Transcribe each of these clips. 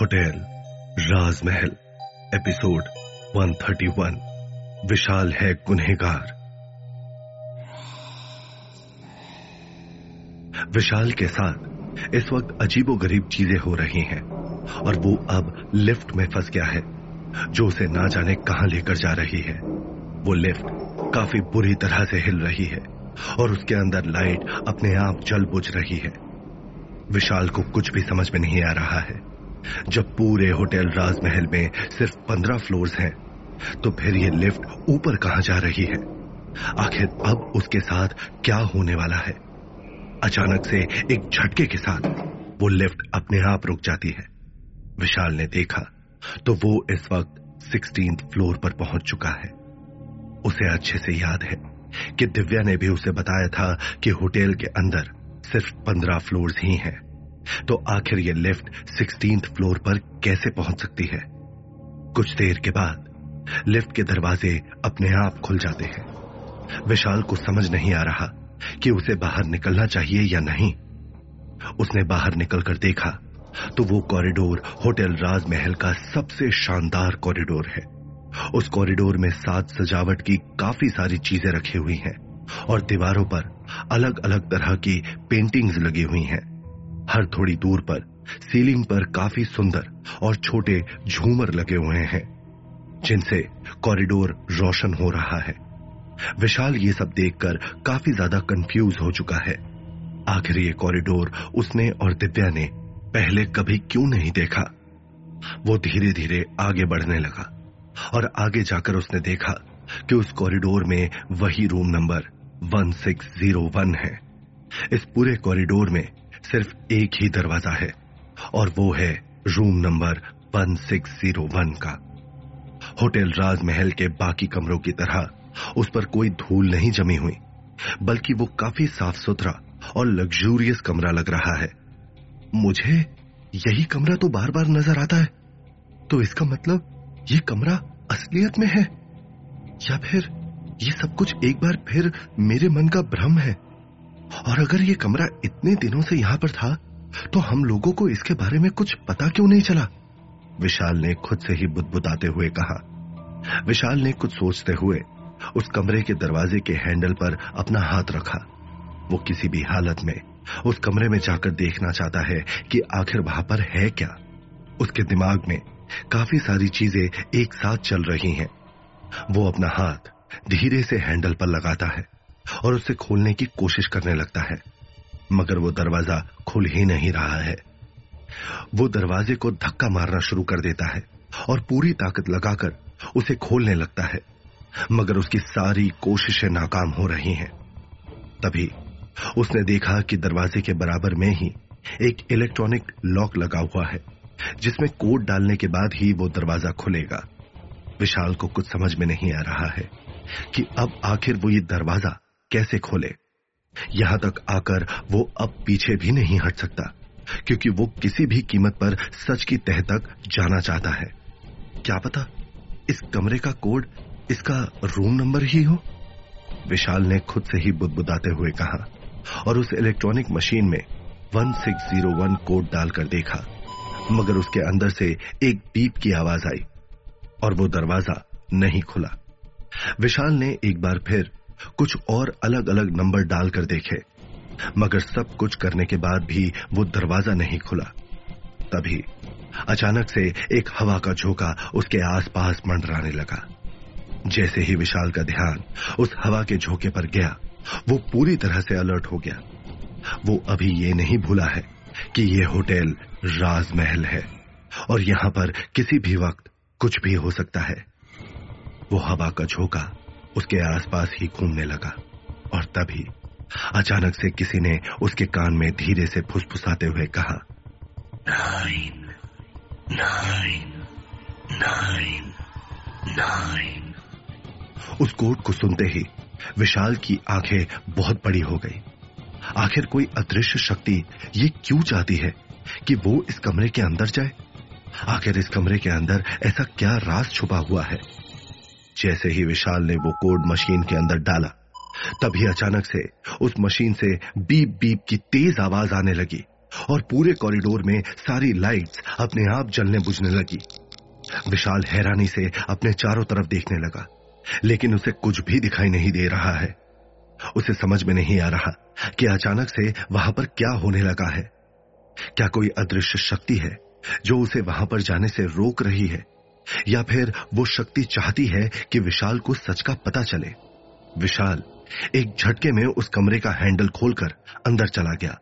Hotel, राजमहल, episode 131 विशाल है गुनहगार। विशाल के साथ इस वक्त अजीबो गरीब चीज़ें हो रही हैं, और वो अब लिफ्ट में फंस गया है, जो उसे ना जाने कहाँ लेकर जा रही है। वो लिफ्ट काफ़ी बुरी तरह से हिल रही है, और उसके अंदर लाइट अपने आप जल बुझ रही है। विशाल को कुछ भी समझ में नहीं आ रहा है। जब पूरे होटल राजमहल में सिर्फ़ पंद्रह फ्लोर्स हैं तो फिर ये लिफ्ट ऊपर कहाँ जा रही है? आखिर अब उसके साथ क्या होने वाला है? अचानक से एक झटके के साथ वो लिफ्ट अपने आप रुक जाती है। विशाल ने देखा तो वो इस वक्त सिक्सटीन फ्लोर पर पहुँच चुका है। उसे अच्छे से याद है कि दिव्या ने भी उसे बताया था कि होटल के अंदर सिर्फ़ पंद्रह फ्लोर्स ही हैं। तो आखिर ये लिफ्ट सिक्सटीन फ्लोर पर कैसे पहुँच सकती है? कुछ देर के बाद, लिफ्ट के दरवाजे अपने आप खुल जाते हैं। विशाल को समझ नहीं आ रहा कि उसे बाहर निकलना चाहिए या नहीं। उसने बाहर निकलकर देखा तो वो कॉरिडोर, होटल राजमहल का सबसे शानदार कॉरिडोर है। उस कॉरिडोर में साज सजावट की काफ़ी सारी चीज़ें रखी हुई हैं और दीवारों पर अलग अलग तरह की पेंटिंग्स लगी हुई हैं। हर थोड़ी दूर पर सीलिंग पर काफ़ी सुंदर और छोटे झूमर लगे हुए हैं, जिनसे कॉरिडोर रोशन हो रहा है। विशाल ये सब देखकर काफ़ी ज़्यादा कंफ्यूज हो चुका है। आखिर ये कॉरिडोर उसने और दिव्या ने पहले कभी क्यों नहीं देखा? वो धीरे धीरे आगे बढ़ने लगा और आगे जाकर उसने देखा कि उस कॉरिडोर में वही रूम नंबर 1601 है। इस पूरे कॉरिडोर में सिर्फ़ एक ही दरवाज़ा है, और वो है रूम नंबर 1601 का। होटल राजमहल के बाकी कमरों की तरह उस पर कोई धूल नहीं जमी हुई, बल्कि वो काफ़ी साफ़ सुथरा और लग्जूरियस कमरा लग रहा है। मुझे यही कमरा तो बार बार नज़र आता है तो इसका मतलब ये कमरा असलियत में है, या फिर ये सब कुछ एक बार फिर मेरे मन का भ्रम है। और अगर ये कमरा इतने दिनों से यहाँ पर था तो हम लोगों को इसके बारे में कुछ पता क्यों नहीं चला? विशाल ने खुद से ही बुदबुदाते हुए कहा। विशाल ने कुछ सोचते हुए उस कमरे के दरवाजे के हैंडल पर अपना हाथ रखा। वो किसी भी हालत में उस कमरे में जाकर देखना चाहता है कि आखिर वहाँ पर है क्या। उसके दिमाग में काफ़ी सारी चीज़ें एक साथ चल रही हैं। वो अपना हाथ धीरे से हैंडल पर लगाता है और उसे खोलने की कोशिश करने लगता है। मगर वो दरवाज़ा खुल ही नहीं रहा है। वो दरवाजे को धक्का मारना शुरू कर देता है और पूरी ताकत लगाकर उसे खोलने लगता है। मगर उसकी सारी कोशिशें नाकाम हो रही हैं। तभी उसने देखा कि दरवाजे के बराबर में ही एक इलेक्ट्रॉनिक लॉक लगा हुआ है, जिसमें कोड डालने के बाद ही वो दरवाज़ा खुलेगा। विशाल को कुछ समझ में नहीं आ रहा है। कि अब आखिर वो ये दरवाज़ा कैसे खोले? यहाँ तक आकर वो अब पीछे भी नहीं हट सकता, क्योंकि वो किसी भी कीमत पर सच की तह तक जाना चाहता है। क्या पता इस कमरे का कोड इसका रूम नंबर ही हो? विशाल ने खुद से ही बुदबुदाते हुए कहा और उस इलेक्ट्रॉनिक मशीन में 1601 कोड डालकर देखा, मगर उसके अंदर से एक बीप की आवाज़ आई और वो दरवाज़ा नहीं खुला। विशाल ने एक बार फिर कुछ और अलग अलग नंबर डालकर देखे, मगर सब कुछ करने के बाद भी वो दरवाज़ा नहीं खुला। तभी अचानक से एक हवा का झोंका उसके आसपास मंडराने लगा। जैसे ही विशाल का ध्यान उस हवा के झोंके पर गया, वो पूरी तरह से अलर्ट हो गया। वो अभी ये नहीं भूला है कि ये होटल राजमहल है, और यहाँ पर किसी भी वक्त कुछ भी हो सकता है। वो हवा का झोंका उसके आसपास ही घूमने लगा और तभी अचानक से किसी ने उसके कान में धीरे से फुसफुसाते हुए कहा नाइन नाइन नाइन नाइन. उस कोड को सुनते ही विशाल की आँखें बहुत बड़ी हो गई। आखिर कोई अदृश्य शक्ति ये क्यों चाहती है कि वो इस कमरे के अंदर जाए? आखिर इस कमरे के अंदर ऐसा क्या राज छुपा हुआ है? जैसे ही विशाल ने वो कोड मशीन के अंदर डाला, तभी अचानक से उस मशीन से बीप बीप की तेज आवाज़ आने लगी और पूरे कॉरिडोर में सारी लाइट्स अपने आप जलने बुझने लगी। विशाल हैरानी से अपने चारों तरफ़ देखने लगा, लेकिन उसे कुछ भी दिखाई नहीं दे रहा है। उसे समझ में नहीं आ रहा कि अचानक से वहाँ पर क्या होने लगा है। क्या कोई अदृश्य शक्ति है जो उसे वहाँ पर जाने से रोक रही है? या फिर वो शक्ति चाहती है कि विशाल को सच का पता चले। विशाल एक झटके में उस कमरे का हैंडल खोलकर अंदर चला गया।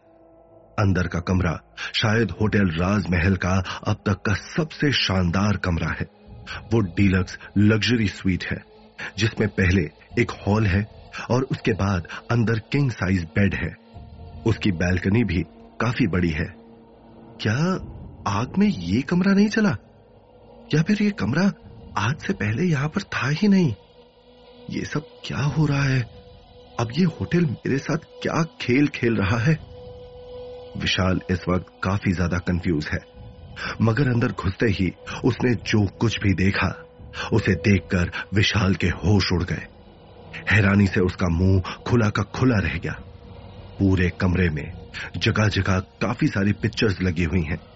अंदर का कमरा शायद होटल राजमहल का अब तक का सबसे शानदार कमरा है। वो डीलक्स लग्जरी स्वीट है, जिसमें पहले एक हॉल है और उसके बाद अंदर किंग साइज़ बेड है। उसकी बैल्कनी भी काफ़ी बड़ी है। क्या आग में ये कमरा नहीं चला? या फिर ये कमरा आज से पहले यहाँ पर था ही नहीं? ये सब क्या हो रहा है? अब ये होटल मेरे साथ क्या खेल खेल रहा है? विशाल इस वक्त काफ़ी ज़्यादा कंफ्यूज है। मगर अंदर घुसते ही उसने जो कुछ भी देखा, उसे देखकर विशाल के होश उड़ गए। हैरानी से उसका मुँह खुला का खुला रह गया। पूरे कमरे में जगह जगह काफ़ी सारी पिक्चर्स लगी हुई हैं।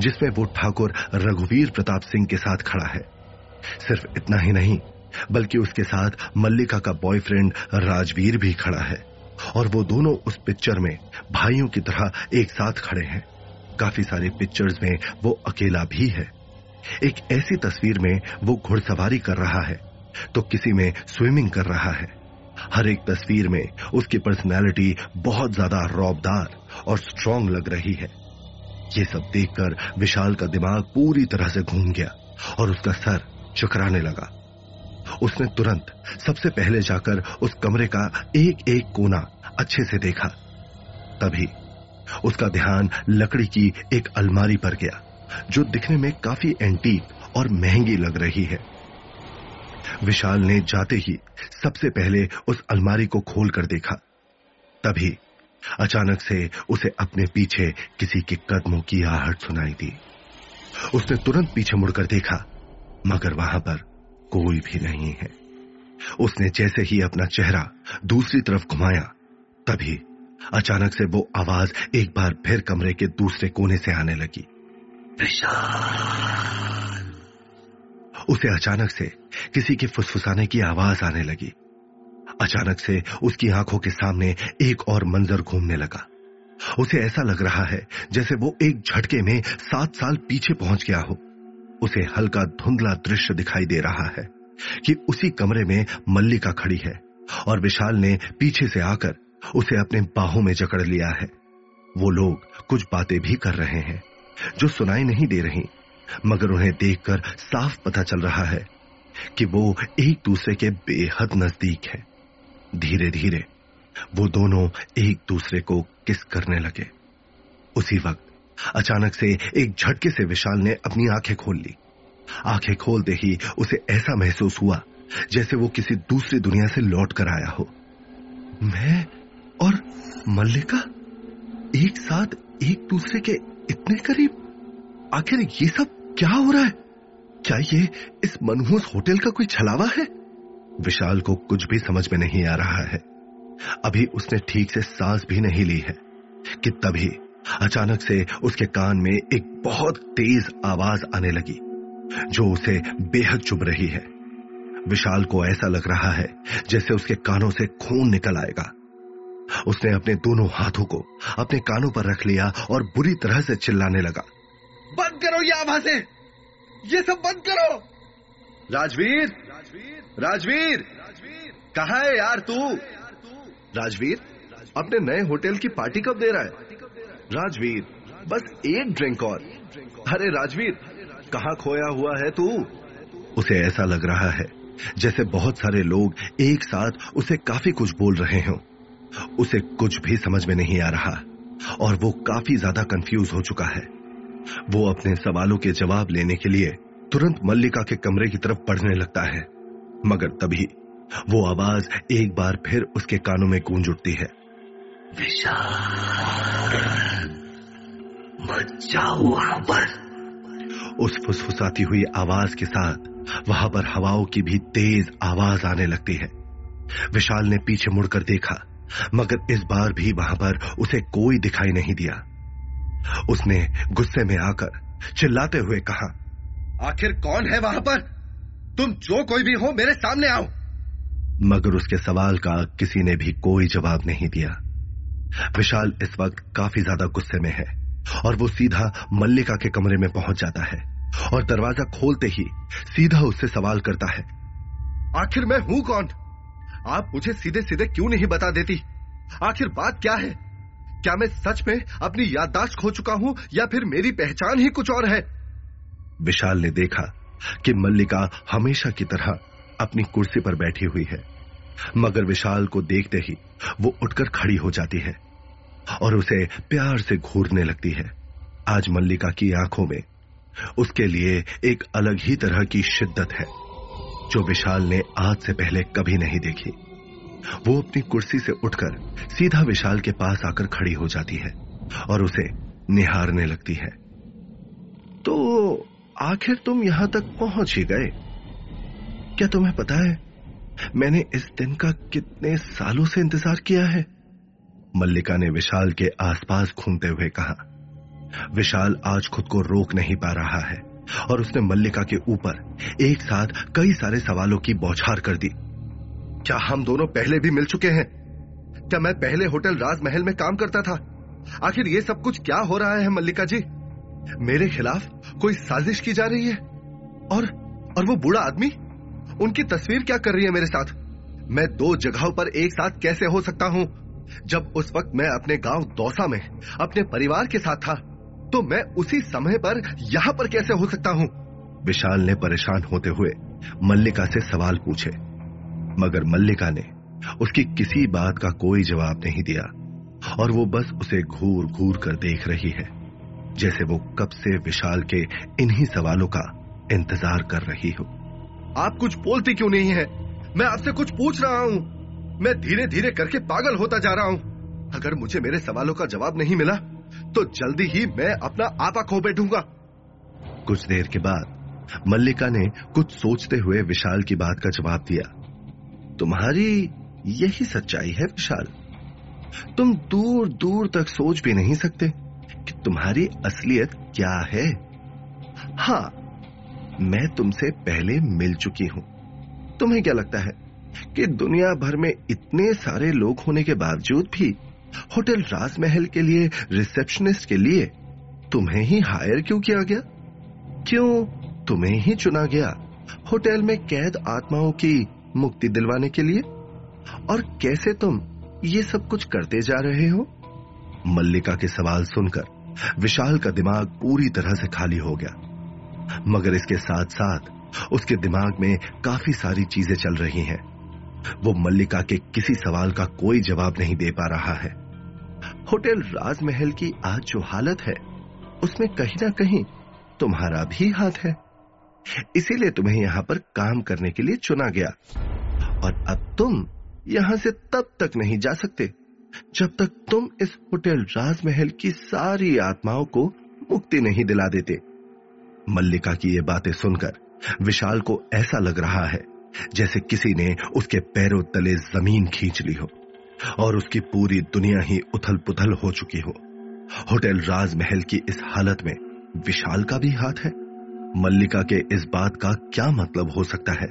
जिसमें वो ठाकुर रघुवीर प्रताप सिंह के साथ खड़ा है। सिर्फ़ इतना ही नहीं, बल्कि उसके साथ मल्लिका का बॉयफ्रेंड राजवीर भी खड़ा है। और वो दोनों उस पिक्चर में भाइयों की तरह एक साथ खड़े हैं। काफ़ी सारे पिक्चर्स में वो अकेला भी है। एक ऐसी तस्वीर में वो घुड़सवारी कर रहा है तो किसी में स्विमिंग कर रहा है। हर एक तस्वीर में उसकी पर्सनैलिटी बहुत ज़्यादा रौबदार और स्ट्रांग लग रही है। ये सब देखकर विशाल का दिमाग पूरी तरह से घूम गया और उसका सर चकराने लगा। उसने तुरंत सबसे पहले जाकर उस कमरे का एक एक कोना अच्छे से देखा। तभी उसका ध्यान लकड़ी की एक अलमारी पर गया, जो दिखने में काफ़ी एंटीक और महँगी लग रही है। विशाल ने जाते ही सबसे पहले उस अलमारी को खोलकर देखा। तभी अचानक से उसे अपने पीछे किसी के कदमों की आहट सुनाई दी। उसने तुरंत पीछे मुड़कर देखा, मगर वहाँ पर कोई भी नहीं है। उसने जैसे ही अपना चेहरा दूसरी तरफ़ घुमाया, तभी अचानक से वो आवाज़ एक बार फिर कमरे के दूसरे कोने से आने लगी। उसे अचानक से किसी के फुसफुसाने की आवाज़ आने लगी। अचानक से उसकी आँखों के सामने एक और मंजर घूमने लगा। उसे ऐसा लग रहा है जैसे वो एक झटके में सात साल पीछे पहुँच गया हो। उसे हल्का धुंधला दृश्य दिखाई दे रहा है कि उसी कमरे में मल्लिका खड़ी है और विशाल ने पीछे से आकर उसे अपने बाहों में जकड़ लिया है। वो लोग कुछ बातें भी कर रहे हैं, जो सुनाई नहीं दे रही, मगर उन्हें देखकर साफ़ पता चल रहा है कि वो एक दूसरे के बेहद नज़दीक है। धीरे धीरे वो दोनों एक दूसरे को किस करने लगे। उसी वक्त अचानक से एक झटके से विशाल ने अपनी आँखें खोल ली। आँखें खोलते ही उसे ऐसा महसूस हुआ जैसे वो किसी दूसरी दुनिया से लौट कर आया हो। मैं और मल्लिका एक साथ एक दूसरे के इतने करीब? आखिर ये सब क्या हो रहा है? क्या ये इस मनहूस होटल का कोई छलावा है? विशाल को कुछ भी समझ में नहीं आ रहा है। अभी उसने ठीक से सांस भी नहीं ली है, कि तभी अचानक से उसके कान में एक बहुत तेज आवाज़ आने लगी, जो उसे बेहद चुभ रही है। विशाल को ऐसा लग रहा है, जैसे उसके कानों से खून निकल आएगा। उसने अपने दोनों हाथों को अपने कानों पर रख लिया और बुरी तरह से चिल्लाने लगा। बंद करो ये आवाज़ें! ये सब बंद करो! राजवीर! राजवीर। कहा है यार तू? राजवीर अपने नए होटल की पार्टी कब दे रहा है? राजवीर बस एक ड्रिंक और। अरे राजवीर कहा खोया हुआ है तू? उसे ऐसा लग रहा है जैसे बहुत सारे लोग एक साथ उसे काफ़ी कुछ बोल रहे हो। उसे कुछ भी समझ में नहीं आ रहा और वो काफ़ी ज़्यादा कंफ्यूज हो चुका है। वो अपने सवालों के जवाब लेने के लिए तुरंत मल्लिका के कमरे की तरफ़ बढ़ने लगता है। मगर तभी वो आवाज़ एक बार फिर उसके कानों में गूंज उठती है। उस फुसफुसाती हुई आवाज़ के साथ वहाँ पर हवाओं की भी तेज आवाज़ आने लगती है। विशाल ने पीछे मुड़कर देखा, मगर इस बार भी वहाँ पर उसे कोई दिखाई नहीं दिया। उसने गुस्से में आकर चिल्लाते हुए कहा, आखिर कौन है वहाँ पर? तुम जो कोई भी हो, मेरे सामने आओ। मगर उसके सवाल का किसी ने भी कोई जवाब नहीं दिया। विशाल इस वक्त काफ़ी ज़्यादा गुस्से में है, और वो सीधा मल्लिका के कमरे में पहुँच जाता है, और दरवाज़ा खोलते ही सीधा उससे सवाल करता है, आखिर मैं हूँ कौन? आप मुझे सीधे सीधे क्यों नहीं बता देती? आखिर बात क्या है? क्या मैं सच में अपनी याददाश्त खो चुका हूँ, या फिर मेरी पहचान ही कुछ और है? विशाल ने देखा कि मल्लिका हमेशा की तरह अपनी कुर्सी पर बैठी हुई है। मगर विशाल को देखते ही वो उठकर खड़ी हो जाती है और उसे प्यार से घूरने लगती है। आज मल्लिका की आँखों में उसके लिए एक अलग ही तरह की शिद्दत है, जो विशाल ने आज से पहले कभी नहीं देखी। वो अपनी कुर्सी से उठकर सीधा विशाल के पास आकर खड़ी हो जाती है और उसे निहारने लगती है। तो आखिर तुम यहाँ तक पहुँच ही गए। क्या तुम्हें पता है, मैंने इस दिन का कितने सालों से इंतज़ार किया है? मल्लिका ने विशाल के आसपास घूमते हुए कहा, विशाल आज खुद को रोक नहीं पा रहा है, और उसने मल्लिका के ऊपर एक साथ कई सारे सवालों की बौछार कर दी। क्या हम दोनों पहले भी मिल चुके हैं? क्या मैं पहले होटल राजमहल में काम करता था? आखिर ये सब कुछ क्या हो रहा है मल्लिका जी? मेरे खिलाफ कोई साजिश की जा रही है? और और वो बूढ़ा आदमी? उनकी तस्वीर क्या कर रही है मेरे साथ? मैं दो जगहों पर एक साथ कैसे हो सकता हूँ? जब उस वक्त मैं अपने गाँव दौसा में, अपने परिवार के साथ था तो मैं उसी समय पर यहाँ पर कैसे हो सकता हूँ? विशाल ने परेशान होते हुए मल्लिका से सवाल पूछे। मगर मल्लिका ने उसकी किसी बात का कोई जवाब नहीं दिया, और वो बस उसे घूर घूर कर देख रही है। जैसे वो कब से विशाल के इन्हीं सवालों का इंतज़ार कर रही हो। आप कुछ बोलती क्यों नहीं है? मैं आपसे कुछ पूछ रहा हूँ। मैं धीरे धीरे करके पागल होता जा रहा हूँ। अगर मुझे मेरे सवालों का जवाब नहीं मिला तो जल्दी ही मैं अपना आपा खो बैठूँगा। कुछ देर के बाद मल्लिका ने कुछ सोचते हुए विशाल की बात का जवाब दिया। तुम्हारी यही सच्चाई है विशाल। तुम दूर दूर तक सोच भी नहीं सकते। कि तुम्हारी असलियत क्या है? हाँ मैं तुमसे पहले मिल चुकी हूँ। तुम्हें क्या लगता है कि दुनिया भर में इतने सारे लोग होने के बावजूद भी होटल राजमहल के लिए, रिसेप्शनिस्ट के लिए तुम्हें ही हायर क्यों किया गया? क्यों तुम्हें ही चुना गया होटल में कैद आत्माओं की मुक्ति दिलवाने के लिए? और कैसे तुम ये सब कुछ करते जा रहे हो? मल्लिका के सवाल सुनकर विशाल का दिमाग पूरी तरह से खाली हो गया। मगर इसके साथ साथ उसके दिमाग में काफ़ी सारी चीज़ें चल रही हैं। वो मल्लिका के किसी सवाल का कोई जवाब नहीं दे पा रहा है। होटल राजमहल की आज जो हालत है, उसमें कहीं ना कहीं तुम्हारा भी हाथ है। इसीलिए तुम्हें यहाँ पर काम करने के लिए चुना गया। और अब तुम यहाँ से तब तक नहीं जा सकते जब तक तुम इस होटल राजमहल की सारी आत्माओं को मुक्ति नहीं दिला देते। मल्लिका की ये बातें सुनकर विशाल को ऐसा लग रहा है जैसे किसी ने उसके पैरों तले ज़मीन खींच ली हो और उसकी पूरी दुनिया ही उथल पुथल हो चुकी हो। होटल राजमहल की इस हालत में विशाल का भी हाथ है। मल्लिका के इस बात का क्या मतलब हो सकता है?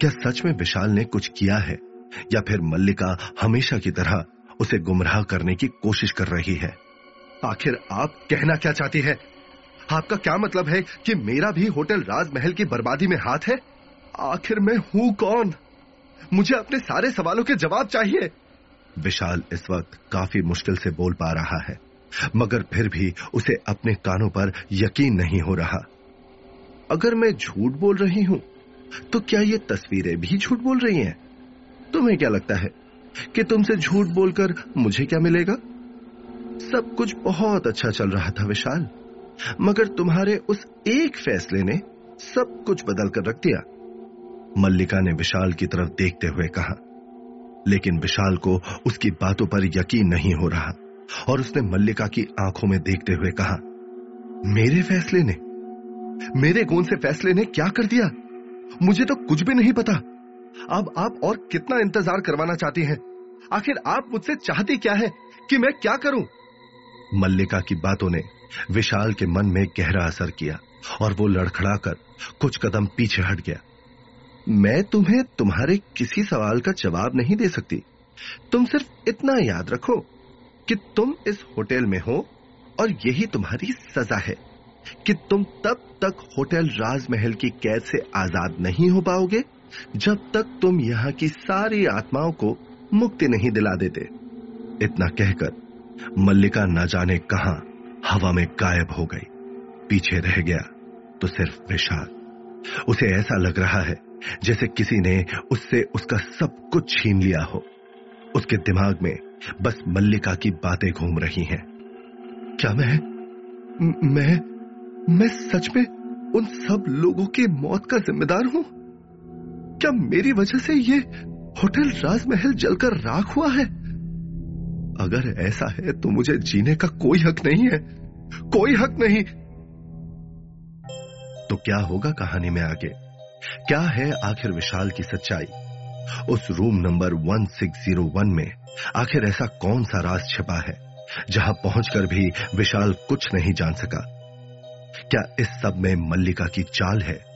क्या सच में विशाल ने कुछ किया है? या फिर मल्लिका हमेशा की तरह उसे गुमराह करने की कोशिश कर रही है। आखिर आप कहना क्या चाहती है? आपका क्या मतलब है कि मेरा भी होटल राजमहल की बर्बादी में हाथ है? आखिर मैं हूँ कौन? मुझे अपने सारे सवालों के जवाब चाहिए। विशाल इस वक्त काफ़ी मुश्किल से बोल पा रहा है, मगर फिर भी उसे अपने कानों पर यकीन नहीं हो रहा। अगर मैं झूठ बोल रही हूँ तो क्या ये तस्वीरें भी झूठ बोल रही हैं? तुम्हें क्या लगता है? कि तुमसे झूठ बोलकर मुझे क्या मिलेगा? सब कुछ बहुत अच्छा चल रहा था विशाल। मगर तुम्हारे उस एक फैसले ने सब कुछ बदल कर रख दिया। मल्लिका ने विशाल की तरफ़ देखते हुए कहा, लेकिन विशाल को उसकी बातों पर यकीन नहीं हो रहा, और उसने मल्लिका की आँखों में देखते हुए कहा, मेरे फैसले ने? मेरे गोन से फैसले ने क्या कर दिया? मुझे तो कुछ भी नहीं पता। अब आप और कितना इंतज़ार करवाना चाहती हैं? आखिर आप मुझसे चाहती क्या है कि मैं क्या करूँ? मल्लिका की बातों ने विशाल के मन में गहरा असर किया और वो लड़खड़ाकर कुछ कदम पीछे हट गया। मैं तुम्हें तुम्हारे किसी सवाल का जवाब नहीं दे सकती। तुम सिर्फ़ इतना याद रखो कि तुम इस होटल में हो और यही तुम्हारी सजा है कि तुम तब तक होटल राजमहल की कैद से आज़ाद नहीं हो पाओगे। जब तक तुम यहाँ की सारी आत्माओं को मुक्ति नहीं दिला देते, इतना कहकर मल्लिका न जाने कहाँ हवा में गायब हो गई। पीछे रह गया तो सिर्फ़ विशाल। उसे ऐसा लग रहा है जैसे किसी ने उससे उसका सब कुछ छीन लिया हो। उसके दिमाग में बस मल्लिका की बातें घूम रही हैं। क्या मैं मैं मैं सच में उन सब लोगों की मौत का जिम्मेदार हूँ? क्या मेरी वजह से ये होटल राजमहल जलकर राख हुआ है? अगर ऐसा है तो मुझे जीने का कोई हक नहीं है। कोई हक नहीं। तो क्या होगा कहानी में आगे? क्या है आखिर विशाल की सच्चाई? उस रूम नंबर 1601 में आखिर ऐसा कौन सा राज छिपा है, जहाँ पहुंचकर भी विशाल कुछ नहीं जान सका? क्या इस सब में मल्लिका की चाल है?